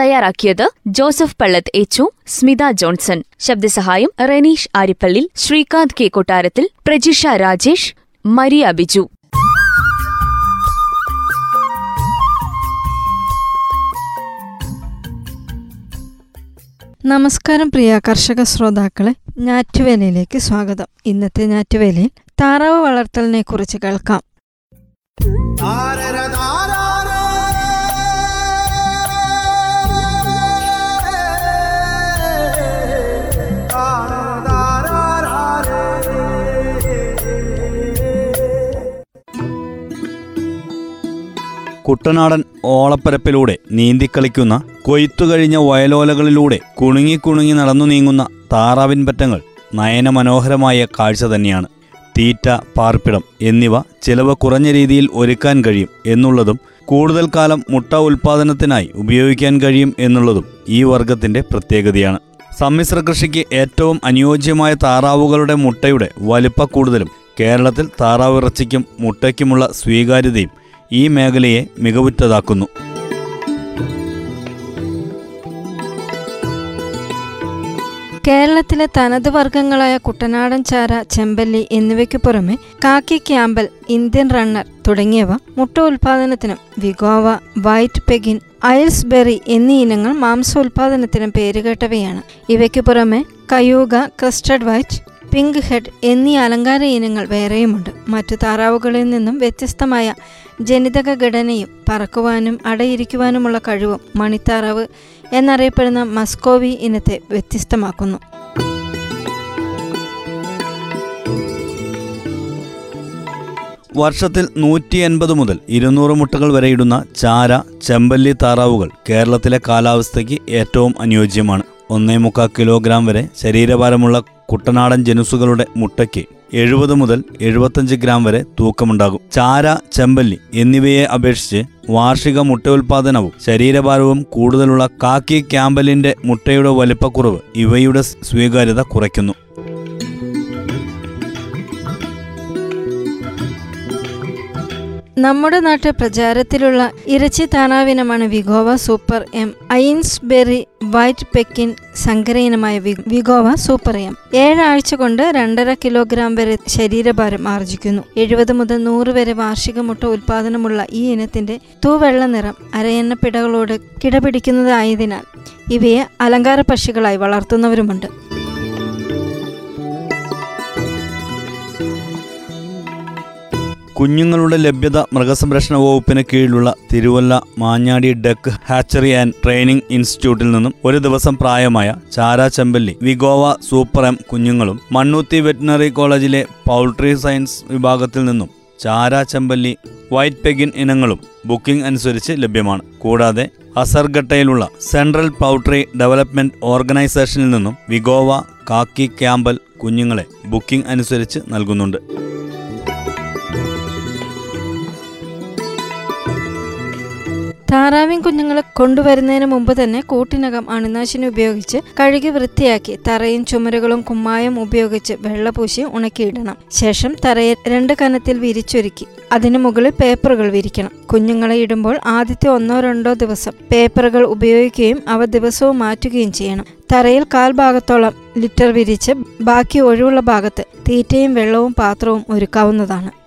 തയ്യാറാക്കിയത് ജോസഫ് പള്ളത്ത് എച്ചു സ്മിത ജോൺസൺ. ശബ്ദസഹായം റെനീഷ് ആരിപ്പള്ളി ശ്രീകാന്ത് കെ കൊട്ടാരത്തിൽ പ്രജിഷ രാജേഷ് മരിയ ബിജു. നമസ്കാരം പ്രിയ കർഷക ശ്രോതാക്കളെ ഞാറ്റുവേലയിലേക്ക് സ്വാഗതം. ഇന്നത്തെ ഞാറ്റുവേലയിൽ താറാവ് വളർത്തലിനെ കുറിച്ച് കേൾക്കാം കുട്ടനാടൻ ഓളപ്പരപ്പിലൂടെ നീന്തിക്കളിക്കുന്ന കൊയ്ത്തു കഴിഞ്ഞ വയലോലകളിലൂടെ കുണുങ്ങി കുണുങ്ങി നടന്നു നീങ്ങുന്ന താറാവിൻപറ്റങ്ങൾ നയനമനോഹരമായ കാഴ്ച തന്നെയാണ്. തീറ്റ പാർപ്പിടം എന്നിവ ചിലവ് കുറഞ്ഞ രീതിയിൽ ഒരുക്കാൻ കഴിയും എന്നുള്ളതും കൂടുതൽ കാലം മുട്ട ഉൽപ്പാദനത്തിനായി ഉപയോഗിക്കാൻ കഴിയും എന്നുള്ളതും ഈ വർഗത്തിന്റെ പ്രത്യേകതയാണ്. സമ്മിശ്ര കൃഷിക്ക് ഏറ്റവും അനുയോജ്യമായ താറാവുകളുടെ മുട്ടയുടെ വലിപ്പ കൂടുതലും കേരളത്തിൽ താറാവിറച്ചിക്കും മുട്ടയ്ക്കുമുള്ള സ്വീകാര്യതയും ഈ മേഖലയെ മികവുറ്റതാക്കുന്നു. കേരളത്തിലെ തനത് വർഗങ്ങളായ കുട്ടനാടൻ ചാര ചെമ്പല്ലി എന്നിവയ്ക്കു പുറമെ കാക്കി ക്യാമ്പൽ ഇന്ത്യൻ റണ്ണർ തുടങ്ങിയവ മുട്ട ഉൽപാദനത്തിനും വിഗോവ വൈറ്റ് പെഗിൻ അയൽസ് ബെറി എന്നീ ഇനങ്ങൾ മാംസ ഉൽപാദനത്തിനും പേരുകേട്ടവയാണ്. ഇവയ്ക്കു പുറമെ Cayuga crested white pink head എന്നീ അലങ്കാര ഇനങ്ങൾ വേറെയുമുണ്ട്. മറ്റു താറാവുകളിൽ നിന്നും വ്യത്യസ്തമായ ജനിതക ഘടനയും പറക്കുവാനും അടയിരിക്കുവാനുമുള്ള കഴിവും മണിത്താറാവ് എന്നറിയപ്പെടുന്ന മസ്കോവി ഇനത്തെ വ്യത്യസ്തമാക്കുന്നു. വർഷത്തിൽ നൂറ്റി എൺപത് മുതൽ ഇരുന്നൂറ് മുട്ടകൾ വരെ ഇടുന്ന ചാര ചെമ്പല്ലി താറാവുകൾ കേരളത്തിലെ കാലാവസ്ഥയ്ക്ക് ഏറ്റവും അനുയോജ്യമാണ്. ഒന്നേ മുക്കാൽ കിലോഗ്രാം വരെ ശരീരഭാരമുള്ള കുട്ടനാടൻ ജനുസുകളുടെ മുട്ടയ്ക്ക് എഴുപത് മുതൽ എഴുപത്തഞ്ച് ഗ്രാം വരെ തൂക്കമുണ്ടാകും. ചാര ചെമ്പല്ലി എന്നിവയെ അപേക്ഷിച്ച് വാർഷിക മുട്ട ഉൽപാദനവും ശരീരഭാരവും കൂടുതലുള്ള കാക്കി ക്യാമ്പലിന്റെ മുട്ടയുടെ വലിപ്പക്കുറവ് ഇവയുടെ സ്വീകാര്യത കുറയ്ക്കുന്നു. നമ്മുടെ നാട്ടിൽ പ്രചാരത്തിലുള്ള ഇറച്ചി താറാവിനമാണ് Vigova super M. Aylesbury white Pekin സങ്കര ഇനമായ വിഗോവ സൂപ്പർ എം. ഏഴാഴ്ച കൊണ്ട് രണ്ടര കിലോഗ്രാം വരെ ശരീരഭാരം ആർജിക്കുന്നു. എഴുപത് മുതൽ നൂറ് വരെ വാർഷിക മുട്ട ഉൽപാദനമുള്ള ഈ ഇനത്തിന്റെ തൂവെള്ള നിറം അരയെണ്ണ പിടകളോട് കിടപിടിക്കുന്നതായതിനാൽ ഇവയെ അലങ്കാര പക്ഷികളായി വളർത്തുന്നവരുമുണ്ട്. കുഞ്ഞുങ്ങളുടെ ലഭ്യത മൃഗസംരക്ഷണ വകുപ്പിന് കീഴിലുള്ള Thiruvalla Manjadi duck hatchery and training ഇൻസ്റ്റിറ്റ്യൂട്ടിൽ നിന്നും ഒരു ദിവസം പ്രായമായ ചാര ചെമ്പല്ലി വിഗോവ സൂപ്പർ എം കുഞ്ഞുങ്ങളും മണ്ണൂത്തി വെറ്റിനറി കോളേജിലെ പൗൾട്രി സയൻസ് വിഭാഗത്തിൽ നിന്നും ചാര ചെമ്പല്ലി വൈറ്റ് പെഗിൻ ഇനങ്ങളും ബുക്കിംഗ് അനുസരിച്ച് ലഭ്യമാണ്. കൂടാതെ അസർഗട്ടയിലുള്ള സെൻട്രൽ പൗൾട്രി ഡെവലപ്മെന്റ് ഓർഗനൈസേഷനിൽ നിന്നും വിഗോവ കാക്കി ക്യാമ്പൽ കുഞ്ഞുങ്ങളെ ബുക്കിംഗ് അനുസരിച്ച് നൽകുന്നുണ്ട്. താറാവിൻ കുഞ്ഞുങ്ങളെ കൊണ്ടുവരുന്നതിന് മുമ്പ് തന്നെ കൂട്ടിനകം അണുനാശിനി ഉപയോഗിച്ച് കഴുകി വൃത്തിയാക്കി തറയും ചുമരുകളും കുമ്മായം ഉപയോഗിച്ച് വെള്ളപൂശി ഉണക്കിയിടണം. ശേഷം തറയെ രണ്ട് കനത്തിൽ വിരിച്ചൊരുക്കി അതിനു മുകളിൽ പേപ്പറുകൾ വിരിക്കണം. കുഞ്ഞുങ്ങളെ ഇടുമ്പോൾ ആദ്യത്തെ ഒന്നോ രണ്ടോ ദിവസം പേപ്പറുകൾ ഉപയോഗിക്കുകയും അവ ദിവസവും മാറ്റുകയും ചെയ്യണം. തറയിൽ കാൽ ഭാഗത്തോളം ലിറ്റർ വിരിച്ച് ബാക്കി ഒഴിവുള്ള ഭാഗത്ത് തീറ്റയും വെള്ളവും പാത്രവും ഒരുക്കാവുന്നതാണ്.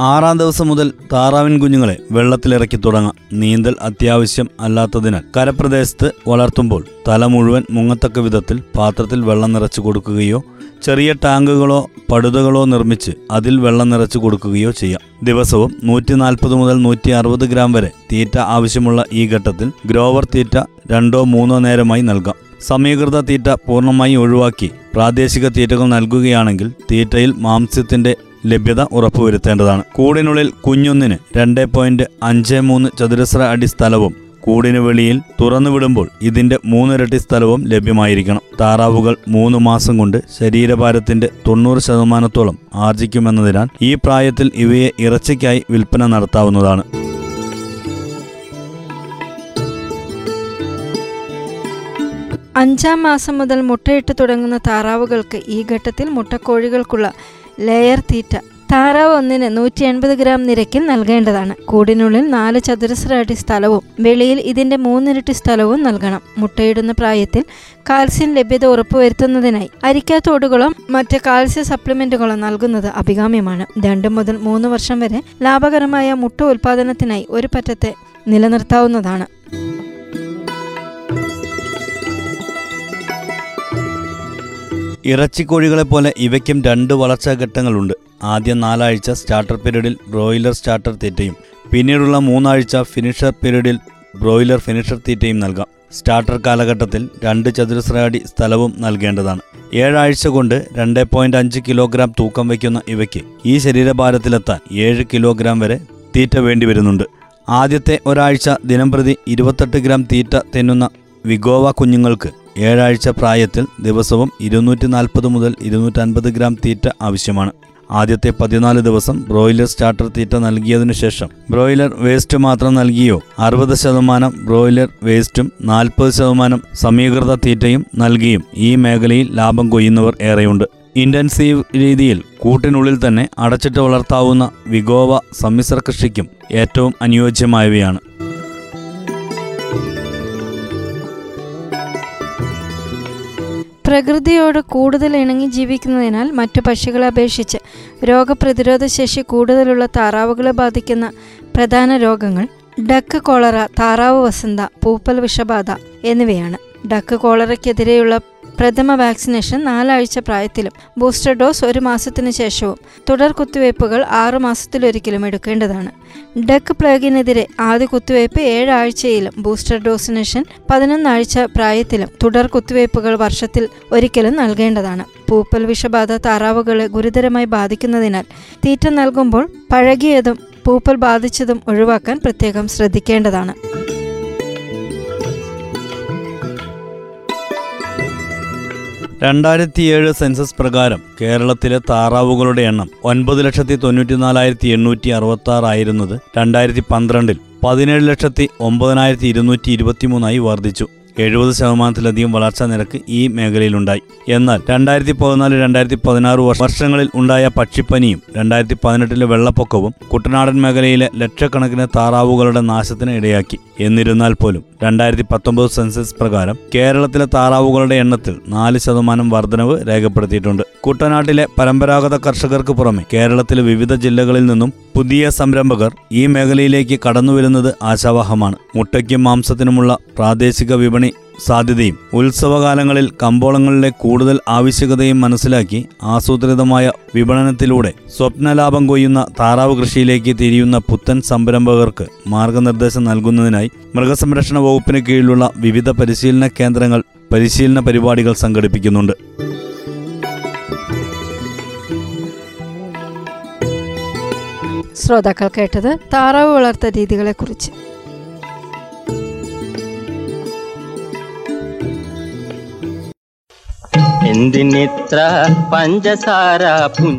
ആറാം ദിവസം മുതൽ താറാവിൻ കുഞ്ഞുങ്ങളെ വെള്ളത്തിലിറക്കി തുടങ്ങാം. നീന്തൽ അത്യാവശ്യം അല്ലാത്തതിനാൽ കരപ്രദേശത്ത് വളർത്തുമ്പോൾ തല മുഴുവൻ മുങ്ങത്തക്ക വിധത്തിൽ പാത്രത്തിൽ വെള്ളം നിറച്ചു കൊടുക്കുകയോ ചെറിയ ടാങ്കുകളോ പടുതകളോ നിർമ്മിച്ച് അതിൽ വെള്ളം നിറച്ചു കൊടുക്കുകയോ ചെയ്യാം. ദിവസവും നൂറ്റി നാൽപ്പത് മുതൽ നൂറ്റി അറുപത് ഗ്രാം വരെ തീറ്റ ആവശ്യമുള്ള ഈ ഘട്ടത്തിൽ ഗ്രോവർ തീറ്റ രണ്ടോ മൂന്നോ നേരമായി നൽകാം. സമീകൃത തീറ്റ പൂർണമായി ഒഴിവാക്കി പ്രാദേശിക തീറ്റകൾ നൽകുകയാണെങ്കിൽ തീറ്റയിൽ മാംസ്യത്തിന്റെ ലഭ്യത ഉറപ്പുവരുത്തേണ്ടതാണ്. കൂടിനുള്ളിൽ കുഞ്ഞൊന്നിന് രണ്ട് പോയിന്റ് അഞ്ച് മൂന്ന് ചതുരശ്ര അടി സ്ഥലവും കൂടിന് വെളിയിൽ തുറന്നുവിടുമ്പോൾ ഇതിന്റെ മൂന്നിരട്ടി സ്ഥലവും ലഭ്യമായിരിക്കണം. താറാവുകൾ മൂന്ന് മാസം കൊണ്ട് ശരീരഭാരത്തിന്റെ തൊണ്ണൂറ് ശതമാനത്തോളം ആർജിക്കുമെന്നതിനാൽ ഈ പ്രായത്തിൽ ഇവയെ ഇറച്ചിക്കായി വിൽപ്പന നടത്താവുന്നതാണ്. അഞ്ചാം മാസം മുതൽ മുട്ടയിട്ട് തുടങ്ങുന്ന താറാവുകൾക്ക് ഈ ഘട്ടത്തിൽ മുട്ടക്കോഴികൾക്കുള്ള ലെയർ തീറ്റ താറാവ് ഒന്നിന് നൂറ്റി എൺപത് ഗ്രാം നിരക്കിൽ നൽകേണ്ടതാണ്. കൂടിനുള്ളിൽ നാല് ചതുരശ്ര അടി സ്ഥലവും വെളിയിൽ ഇതിന്റെ മൂന്നിരട്ടി സ്ഥലവും നൽകണം. മുട്ടയിടുന്ന പ്രായത്തിൽ കാൽസ്യം ലഭ്യത ഉറപ്പുവരുത്തുന്നതിനായി അരിക്കാത്തോടുകളോ മറ്റ് കാൽസ്യ സപ്ലിമെന്റുകളോ നൽകുന്നത് അഭികാമ്യമാണ്. രണ്ട് മുതൽ മൂന്ന് വർഷം വരെ ലാഭകരമായ മുട്ട ഉൽപാദനത്തിനായി ഒരു പറ്റത്തെ നിലനിർത്താവുന്നതാണ്. ഇറച്ചിക്കോഴികളെ പോലെ ഇവയ്ക്കും രണ്ട് വളർച്ചാ ഘട്ടങ്ങളുണ്ട്. ആദ്യ നാലാഴ്ച സ്റ്റാർട്ടർ പീരീഡിൽ ബ്രോയിലർ സ്റ്റാർട്ടർ തീറ്റയും പിന്നീടുള്ള മൂന്നാഴ്ച ഫിനിഷർ പീരീഡിൽ ബ്രോയിലർ ഫിനിഷർ തീറ്റയും നൽകാം. സ്റ്റാർട്ടർ കാലഘട്ടത്തിൽ രണ്ട് ചതുരശ്ര അടി സ്ഥലവും നൽകേണ്ടതാണ്. ഏഴാഴ്ച കൊണ്ട് രണ്ട് പോയിന്റ് അഞ്ച് കിലോഗ്രാം തൂക്കം വയ്ക്കുന്ന ഇവയ്ക്ക് ഈ ശരീരഭാരത്തിലെത്താൻ ഏഴ് കിലോഗ്രാം വരെ തീറ്റ വേണ്ടി വരുന്നുണ്ട്. ആദ്യത്തെ ഒരാഴ്ച ദിനംപ്രതി ഇരുപത്തെട്ട് ഗ്രാം തീറ്റ തിന്നുന്ന വിഗോവ കുഞ്ഞുങ്ങൾക്ക് ഏഴാഴ്ച പ്രായത്തിൽ ദിവസവും ഇരുന്നൂറ്റി നാൽപ്പത് മുതൽ ഇരുന്നൂറ്റൻപത് ഗ്രാം തീറ്റ ആവശ്യമാണ്. ആദ്യത്തെ പതിനാല് ദിവസം ബ്രോയിലർ സ്റ്റാർട്ടർ തീറ്റ നൽകിയതിനു ശേഷം ബ്രോയിലർ വേസ്റ്റ് മാത്രം നൽകിയോ? അറുപത് ശതമാനം ബ്രോയിലർ വേസ്റ്റും നാൽപ്പത് ശതമാനം സമീകൃത തീറ്റയും നൽകിയും ഈ മേഖലയിൽ ലാഭം കൊയ്യുന്നവർ ഏറെയുണ്ട്. ഇന്റൻസീവ് രീതിയിൽ കൂട്ടിനുള്ളിൽ തന്നെ അടച്ചിട്ട് വളർത്താവുന്ന വിഗോവ സമ്മിശ്ര കൃഷിക്കും ഏറ്റവും അനുയോജ്യമായവയാണ്. പ്രകൃതിയോട് കൂടുതൽ ഇണങ്ങി ജീവിക്കുന്നതിനാൽ മറ്റു പക്ഷികളെ അപേക്ഷിച്ച് രോഗപ്രതിരോധ ശേഷി കൂടുതലുള്ള താറാവുകളെ ബാധിക്കുന്ന പ്രധാന രോഗങ്ങൾ ഡക്ക് കോളറ താറാവ് വസന്ത പൂപ്പൽ വിഷബാധ എന്നിവയാണ്. ഡക്ക് കോളറയ്ക്കെതിരെയുള്ള പ്രഥമ വാക്സിനേഷൻ നാലാഴ്ച പ്രായത്തിലും ബൂസ്റ്റർ ഡോസ് ഒരു മാസത്തിനു ശേഷവും തുടർ കുത്തിവയ്പ്പുകൾ ആറു മാസത്തിലൊരിക്കലും എടുക്കേണ്ടതാണ്. ഡക്ക് പ്ലേഗിനെതിരെ ആദ്യ കുത്തിവയ്പ് ഏഴാഴ്ചയിലും ബൂസ്റ്റർ ഡോസിനേഷൻ പതിനൊന്നാഴ്ച പ്രായത്തിലും തുടർ കുത്തിവയ്പ്പുകൾ വർഷത്തിൽ ഒരിക്കലും നൽകേണ്ടതാണ്. പൂപ്പൽ വിഷബാധ താറാവുകളെ ഗുരുതരമായി ബാധിക്കുന്നതിനാൽ തീറ്റ നൽകുമ്പോൾ പഴകിയതും പൂപ്പൽ ബാധിച്ചതും ഒഴിവാക്കാൻ പ്രത്യേകം ശ്രദ്ധിക്കേണ്ടതാണ്. രണ്ടായിരത്തിയേഴ് സെൻസസ് പ്രകാരം കേരളത്തിലെ താറാവുകളുടെ എണ്ണം ഒൻപത് ലക്ഷത്തി തൊണ്ണൂറ്റിനാലായിരത്തി എണ്ണൂറ്റി അറുപത്തി ആറായിരുന്നത് രണ്ടായിരത്തി പന്ത്രണ്ടിൽ പതിനേഴ് ലക്ഷത്തി ഒമ്പതിനായിരത്തി ഇരുന്നൂറ്റി ഇരുപത്തിമൂന്നായി വർദ്ധിച്ചു. എഴുപത് ശതമാനത്തിലധികം വളർച്ചാ നിരക്ക് ഈ മേഖലയിലുണ്ടായി. എന്നാൽ രണ്ടായിരത്തി പതിനാല് രണ്ടായിരത്തി പതിനാറ് വർഷങ്ങളിൽ ഉണ്ടായ പക്ഷിപ്പനിയും രണ്ടായിരത്തി പതിനെട്ടിലെ വെള്ളപ്പൊക്കവും കുട്ടനാടൻ മേഖലയിലെ ലക്ഷക്കണക്കിന് താറാവുകളുടെ നാശത്തിന് ഇടയാക്കി. എന്നിരുന്നാൽ പോലും രണ്ടായിരത്തി പത്തൊമ്പത് സെൻസസ് പ്രകാരം കേരളത്തിലെ താറാവുകളുടെ എണ്ണത്തിൽ നാല് ശതമാനം വർധനവ് രേഖപ്പെടുത്തിയിട്ടുണ്ട്. കുട്ടനാട്ടിലെ പരമ്പരാഗത കർഷകർക്ക് പുറമെ കേരളത്തിലെ വിവിധ ജില്ലകളിൽ നിന്നും പുതിയ സംരംഭകർ ഈ മേഖലയിലേക്ക് കടന്നുവരുന്നത് ആശാവഹമാണ്. മുട്ടയ്ക്കും മാംസത്തിനുമുള്ള പ്രാദേശിക വിപണി സാധ്യതയും ഉത്സവകാലങ്ങളിൽ കമ്പോളങ്ങളുടെ കൂടുതൽ ആവശ്യകതയും മനസ്സിലാക്കി ആസൂത്രിതമായ വിപണനത്തിലൂടെ സ്വപ്നലാഭം കൊയ്യുന്ന താറാവ് കൃഷിയിലേക്ക് തിരിയുന്ന പുത്തൻ സംരംഭകർക്ക് മാർഗനിർദ്ദേശം നൽകുന്നതിനായി മൃഗസംരക്ഷണ വകുപ്പിന് കീഴിലുള്ള വിവിധ പരിശീലന കേന്ദ്രങ്ങൾ പരിശീലന പരിപാടികൾ സംഘടിപ്പിക്കുന്നുണ്ട്. ശ്രോതാക്കൾ കേട്ടത് താറാവ് വളർത്ത രീതികളെക്കുറിച്ച്. എന്തിനിത്ര പഞ്ചസാര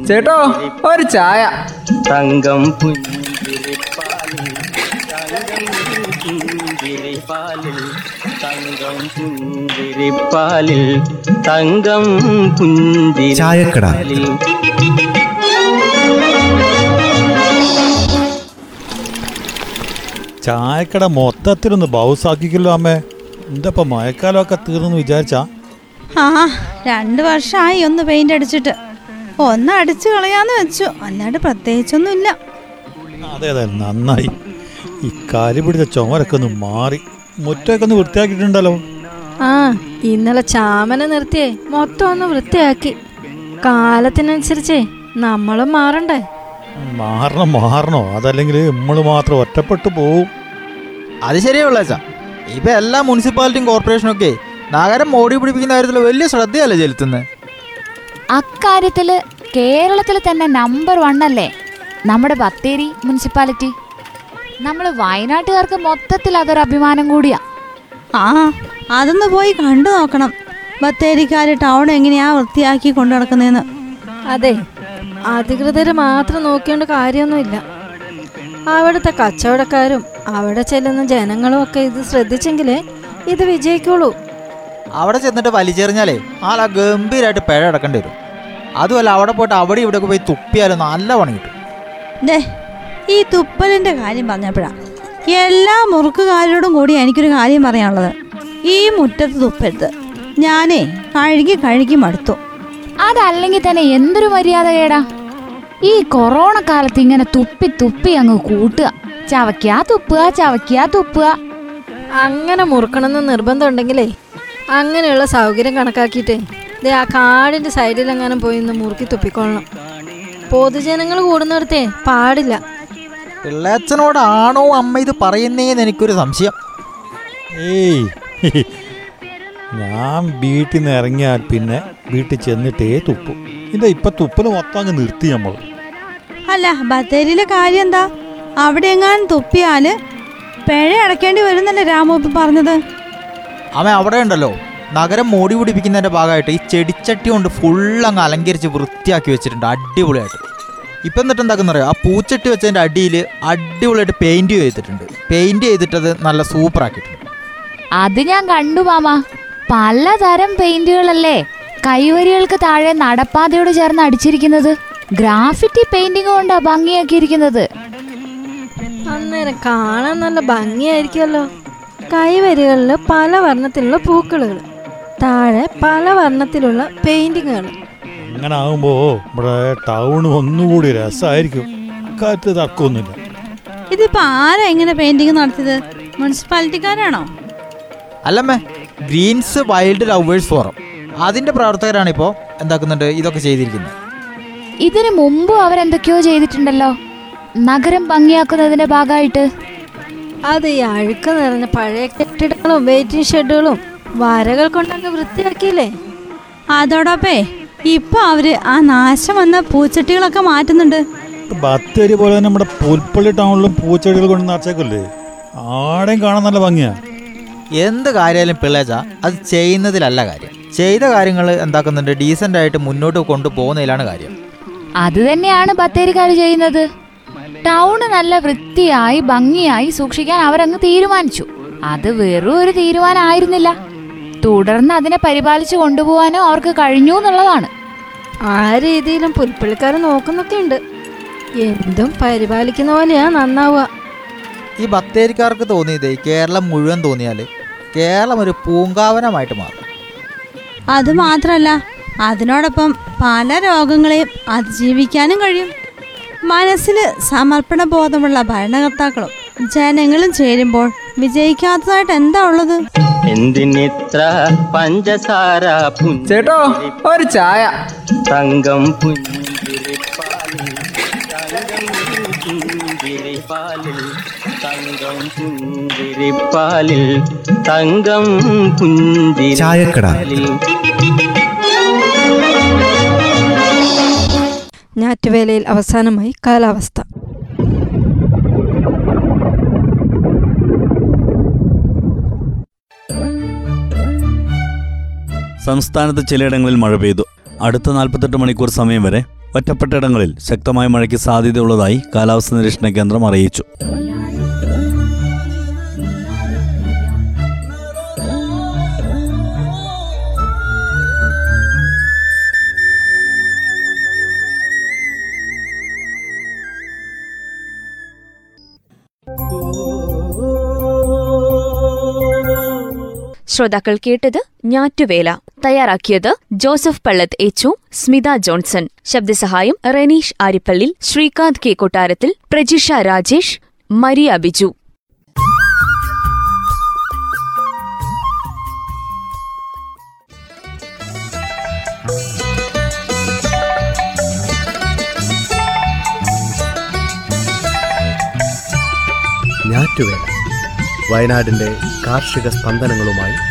ചേട്ടോ ഒരു ചായ. തങ്കം പുഞ്ചിരിപ്പാലിൽ തങ്കം പുഞ്ചിരിപ്പാലിൽ തങ്കം പുഞ്ചിരിപ്പാലിൽ തങ്കം ചായക്കട. പുഞ്ചിരിപ്പാലിൽ ചായക്കട മൊത്തത്തിലൊന്ന് ബൗസാക്കിക്കല്ലോ അമ്മേ. എന്തപ്പം മഴക്കാലമൊക്കെ തീർന്നു വിചാരിച്ചാ? ആ രണ്ട് വർഷമായി ഒന്ന് പെയിന്റ് അടിച്ചിട്ട്. ഒന്ന് അടിച്ചു കളയാന്ന് വെച്ചു. അല്ലാണ്ട് പ്രത്യേകിച്ചൊന്നുമില്ല. അതെ അതെ നന്നായി. ഈ കാലി പിടിച്ച ചുമരൊക്കെ ഒന്ന് മാറി. മുറ്റമൊക്കെ ഒന്ന് വൃത്തിയാക്കിയിട്ടുണ്ടല്ലോ. ആ ഇന്നലെ ചാമന നിർത്തിയേ. മൊത്തം ഒന്ന് വൃത്തിയാക്കി. കാലത്തിനനുസരിച്ചേ നമ്മളും മാറണ്ടേ. മാറണം മാറണോ. അതല്ലെങ്കിൽ നമ്മൾ മാത്രം ഒറ്റപ്പെട്ടു പോവും. അത് ശരിയുള്ള ഇപ്പൊ എല്ലാ മുനിസിപ്പാലിറ്റിയും കോർപ്പറേഷനും ഒക്കെ നഗരം മോടി പിടിപ്പിക്കുന്ന കാര്യത്തിൽ വലിയ ശ്രദ്ധയല്ല ചെലുത്തുന്നത് അക്കാര്യത്തിൽ കേരളത്തിൽ തന്നെ നമ്പർ വൺ അല്ലേ? നമ്മുടെ ബത്തേരി മുനിസിപ്പാലിറ്റി. നമ്മൾ വയനാട്ടുകാർക്ക് മൊത്തത്തിൽ അതൊരു അഭിമാനം കൂടിയാ. ആ അതൊന്ന് പോയി കണ്ടു നോക്കണം. ബത്തേരിക്കാർ ടൗൺ എങ്ങനെയാ വൃത്തിയാക്കി കൊണ്ടു നടക്കുന്നതെന്ന് അതെ അധികൃതർ മാത്രം നോക്കേണ്ട കാര്യമൊന്നുമില്ല. അവിടുത്തെ കച്ചവടക്കാരും അവിടെ ചെല്ലുന്ന ജനങ്ങളും ഒക്കെ ഇത് ശ്രദ്ധിച്ചെങ്കിലേ ഇത് വിജയിക്കുള്ളൂ. അവിടെ ചെന്നിട്ട് വലിച്ചെറിഞ്ഞാലേ ആളാ ഗംഭീരമായിട്ട് പിഴ അടക്കേണ്ടി വരും. അതുമല്ല അവിടെ പോയിട്ട് അവിടെ ഇവിടെയൊക്കെ പോയി തുപ്പിയാലും നല്ല പണി കിട്ടും. ദേ ഈ തുപ്പലിന്റെ കാര്യം പറഞ്ഞപ്പോഴാ എല്ലാ മുറുക്കുകാരോടും കൂടി എനിക്കൊരു കാര്യം പറയാനുള്ളത്. ഈ മുറ്റത്ത് തുപ്പരുത്. ഞാനേ കഴുകി കഴുകി മടുത്തു. അതല്ലെങ്കിൽ തന്നെ എന്തൊരു മര്യാദ കേടാ ഈ കൊറോണ കാലത്ത് ഇങ്ങനെ തുപ്പി തുപ്പി അങ്ങ് കൂട്ടുക. ചവയ്ക്കാ തുപ്പുക ചവയ്ക്കാ തുപ്പുക. അങ്ങനെ മുറുക്കണമെന്ന് നിർബന്ധം ഉണ്ടെങ്കിലേ അങ്ങനെയുള്ള സൗകര്യം കണക്കാക്കിയിട്ടേ. ദേ ആ കാടിന്റെ സൈഡിലെങ്ങാനും പോയി ഒന്ന് മുറുക്കി തുപ്പിക്കൊള്ളണം. പൊതുജനങ്ങൾ കൂടുന്നിടത്തേ പാടില്ല. പിള്ളേച്ചനോടാണോ അമ്മ ഇത് പറയുന്നേന്ന് എനിക്കൊരു സംശയം. ഏയ് ഞാൻ വീട്ടിൽ നിന്ന് ഇറങ്ങിയാൽ പിന്നെ വീട്ടിൽ ചെന്നിട്ടേ തുപ്പും. ഇത് ഇപ്പൊ തുപ്പൽ മൊത്തം അങ്ങ് നിർത്തി നമ്മൾ അല്ല ബത്തേരിയിലെ കാര്യം എന്താ? അവിടെ എങ്ങാനും തുപ്പിയാൽ പിഴ അടക്കേണ്ടി വരുന്നല്ലേ രാമു ഇപ്പൊ പറഞ്ഞത്? അമ്മ അവിടെ ഉണ്ടല്ലോ. നഗരം മോടി പിടിപ്പിക്കുന്നതിന്റെ ഭാഗമായിട്ട് ഈ ചെടിച്ചട്ടി കൊണ്ട് ഫുൾ അങ്ങ് അലങ്കരിച്ച് വൃത്തിയാക്കി വെച്ചിട്ടുണ്ട്. അടിപൊളിയായിട്ട്. ഇപ്പം എന്നിട്ട് എന്താക്കുന്ന അറിയാം? ആ പൂച്ചട്ടി വെച്ചതിന്റെ അടിയിൽ അടിപൊളിയായിട്ട് പെയിന്റ് ചെയ്തിട്ടുണ്ട്. പെയിന്റ് ചെയ്തിട്ടത് നല്ല സൂപ്പർ ആക്കിയിട്ടുണ്ട്. അത് ഞാൻ കണ്ടു മാമ. പലതരം പെയിന്റുകളല്ലേ കൈവരികൾക്ക് താഴെ നടപ്പാതയോട് ചേർന്ന് അടിച്ചിരിക്കുന്നത്. ഗ്രാഫിറ്റി പെയിന്റിംഗ് കൊണ്ടാ ഭംഗിയാക്കിയിരിക്കുന്നത്. അന്നേരം കാണാൻ നല്ല ഭംഗിയായിരിക്കുമല്ലോ. കൈവരികളിൽ പല വർണത്തിലുള്ള പൂക്കളുകൾ. താഴെ പല വർണത്തിലുള്ള പെയിന്റിങ്ങുകൾ. അങ്ങനെ ആകുമ്പോ ഇവിടെ ടൗൺ ഒന്നുകൂടി രസമായിരിക്കും കാറ്റ് തർക്കമൊന്നുമില്ല. ഇതിപ്പോ ആരാ ഇങ്ങനെ പെയിന്റിങ് നടത്തിയത്? മുനിസിപ്പാലിറ്റിക്കാരാണോ? അല്ലമ്മേ ഗ്രീൻസ് വൈൽഡ് ലവേഴ്സ് ഫോറം. അതിന്റെ പ്രവർത്തകരാണ് ഇപ്പോ എന്താക്കുന്നുണ്ട്? ഇതൊക്കെ ചെയ്തിരിക്കുന്നത്. ഇതിനു മുമ്പ് അവരെന്തൊക്കെയോ ചെയ്തിട്ടുണ്ടല്ലോ. നഗരം ഭംഗിയാക്കുന്നതിന്റെ ഭാഗമായിട്ട്. അത് ഈ അഴുക്ക് നിറഞ്ഞ പഴയ കെട്ടിടങ്ങളും വെയിറ്റിംഗ് ഷെഡുകളും വരകൾ കൊണ്ടങ്ങ് വൃത്തിയാക്കിയില്ലേ? അതോടൊപ്പേ ഇപ്പൊ അവർ ആ നാശം വന്ന പൂച്ചട്ടികളൊക്കെ മാറ്റുന്നുണ്ട്. ബത്തേരി പോലെ തന്നെ നമ്മുടെ പുൽപ്പള്ളി ടൗണിലും പൂച്ചെടികൾ കൊണ്ട് നാച്ചേക്കല്ലേ ആടെയും കാണാൻ നല്ല ഭംഗിയാ. എന്ത് കാര്യമായാലും പിള്ളേച്ച അത് ചെയ്യുന്നതിലല്ല കാര്യം. ചെയ്ത കാര്യങ്ങൾ എന്താക്കുന്നുണ്ട് ഡീസന്റ് ആയിട്ട് മുന്നോട്ട് കൊണ്ടുപോകുന്നതിലാണ് കാര്യം. അത് തന്നെയാണ് ബത്തേരിക്കാർ ചെയ്യുന്നത്. ടൗണ് നല്ല വൃത്തിയായി ഭംഗിയായി സൂക്ഷിക്കാൻ അവരങ്ങ് തീരുമാനിച്ചു. അത് വെറും ഒരു തീരുമാനമായിരുന്നില്ല. തുടർന്ന് അതിനെ പരിപാലിച്ചു കൊണ്ടുപോകാനോ അവർക്ക് കഴിഞ്ഞു എന്നുള്ളതാണ്. ആ രീതിയിലും പുൽപ്പള്ളിക്കാർ നോക്കുന്നൊക്കെ ഉണ്ട്. എന്തും പരിപാലിക്കുന്ന പോലെയാ നന്നാവുക. ഈ ബത്തേരിക്കാർക്ക് തോന്നിയത് കേരളം മുഴുവൻ തോന്നിയാൽ കേരളം ഒരു പൂങ്കാവനമായിട്ട് മാറും. അത് മാത്രല്ല അതിനോടൊപ്പം പല രോഗങ്ങളെയും അതിജീവിക്കാനും കഴിയും. മനസ്സിൽ സമർപ്പണ ബോധമുള്ള ഭരണകർത്താക്കളും ജനങ്ങളും ചേരുമ്പോൾ വിജയിക്കാത്തതായിട്ട് എന്താ ഉള്ളത്? എന്തിനിത്ര പഞ്ചസാര ചേട്ടോ ഒരു ചായ. തങ്കം പുഞ്ചിരിപ്പാലിൽ തങ്കം പുഞ്ചിരിപ്പാലിൽ തങ്കം പുഞ്ചിരിപ്പാലിൽ ഞാറ്റുവേലയിൽ അവസാനമായി കാലാവസ്ഥ. സംസ്ഥാനത്ത് ചിലയിടങ്ങളിൽ മഴ പെയ്തു. അടുത്ത നാൽപ്പത്തെട്ട് മണിക്കൂർ സമയം വരെ ഒറ്റപ്പെട്ടയിടങ്ങളിൽ ശക്തമായ മഴയ്ക്ക് സാധ്യതയുള്ളതായി കാലാവസ്ഥാ നിരീക്ഷണ കേന്ദ്രം അറിയിച്ചു. ശ്രോതാക്കൾ കേട്ടത് ഞാറ്റുവേല. തയ്യാറാക്കിയത് ജോസഫ് പള്ളത്ത് എച്ചു സ്മിത ജോൺസൺ. ശബ്ദസഹായം റെനീഷ് ആരിപ്പള്ളി ശ്രീകാന്ത് കെ കൊട്ടാരത്തിൽ പ്രജിഷ രാജേഷ് മരിയ ബിജു. വയനാടിന്റെ കാർഷിക സ്പന്ദനങ്ങളുമായി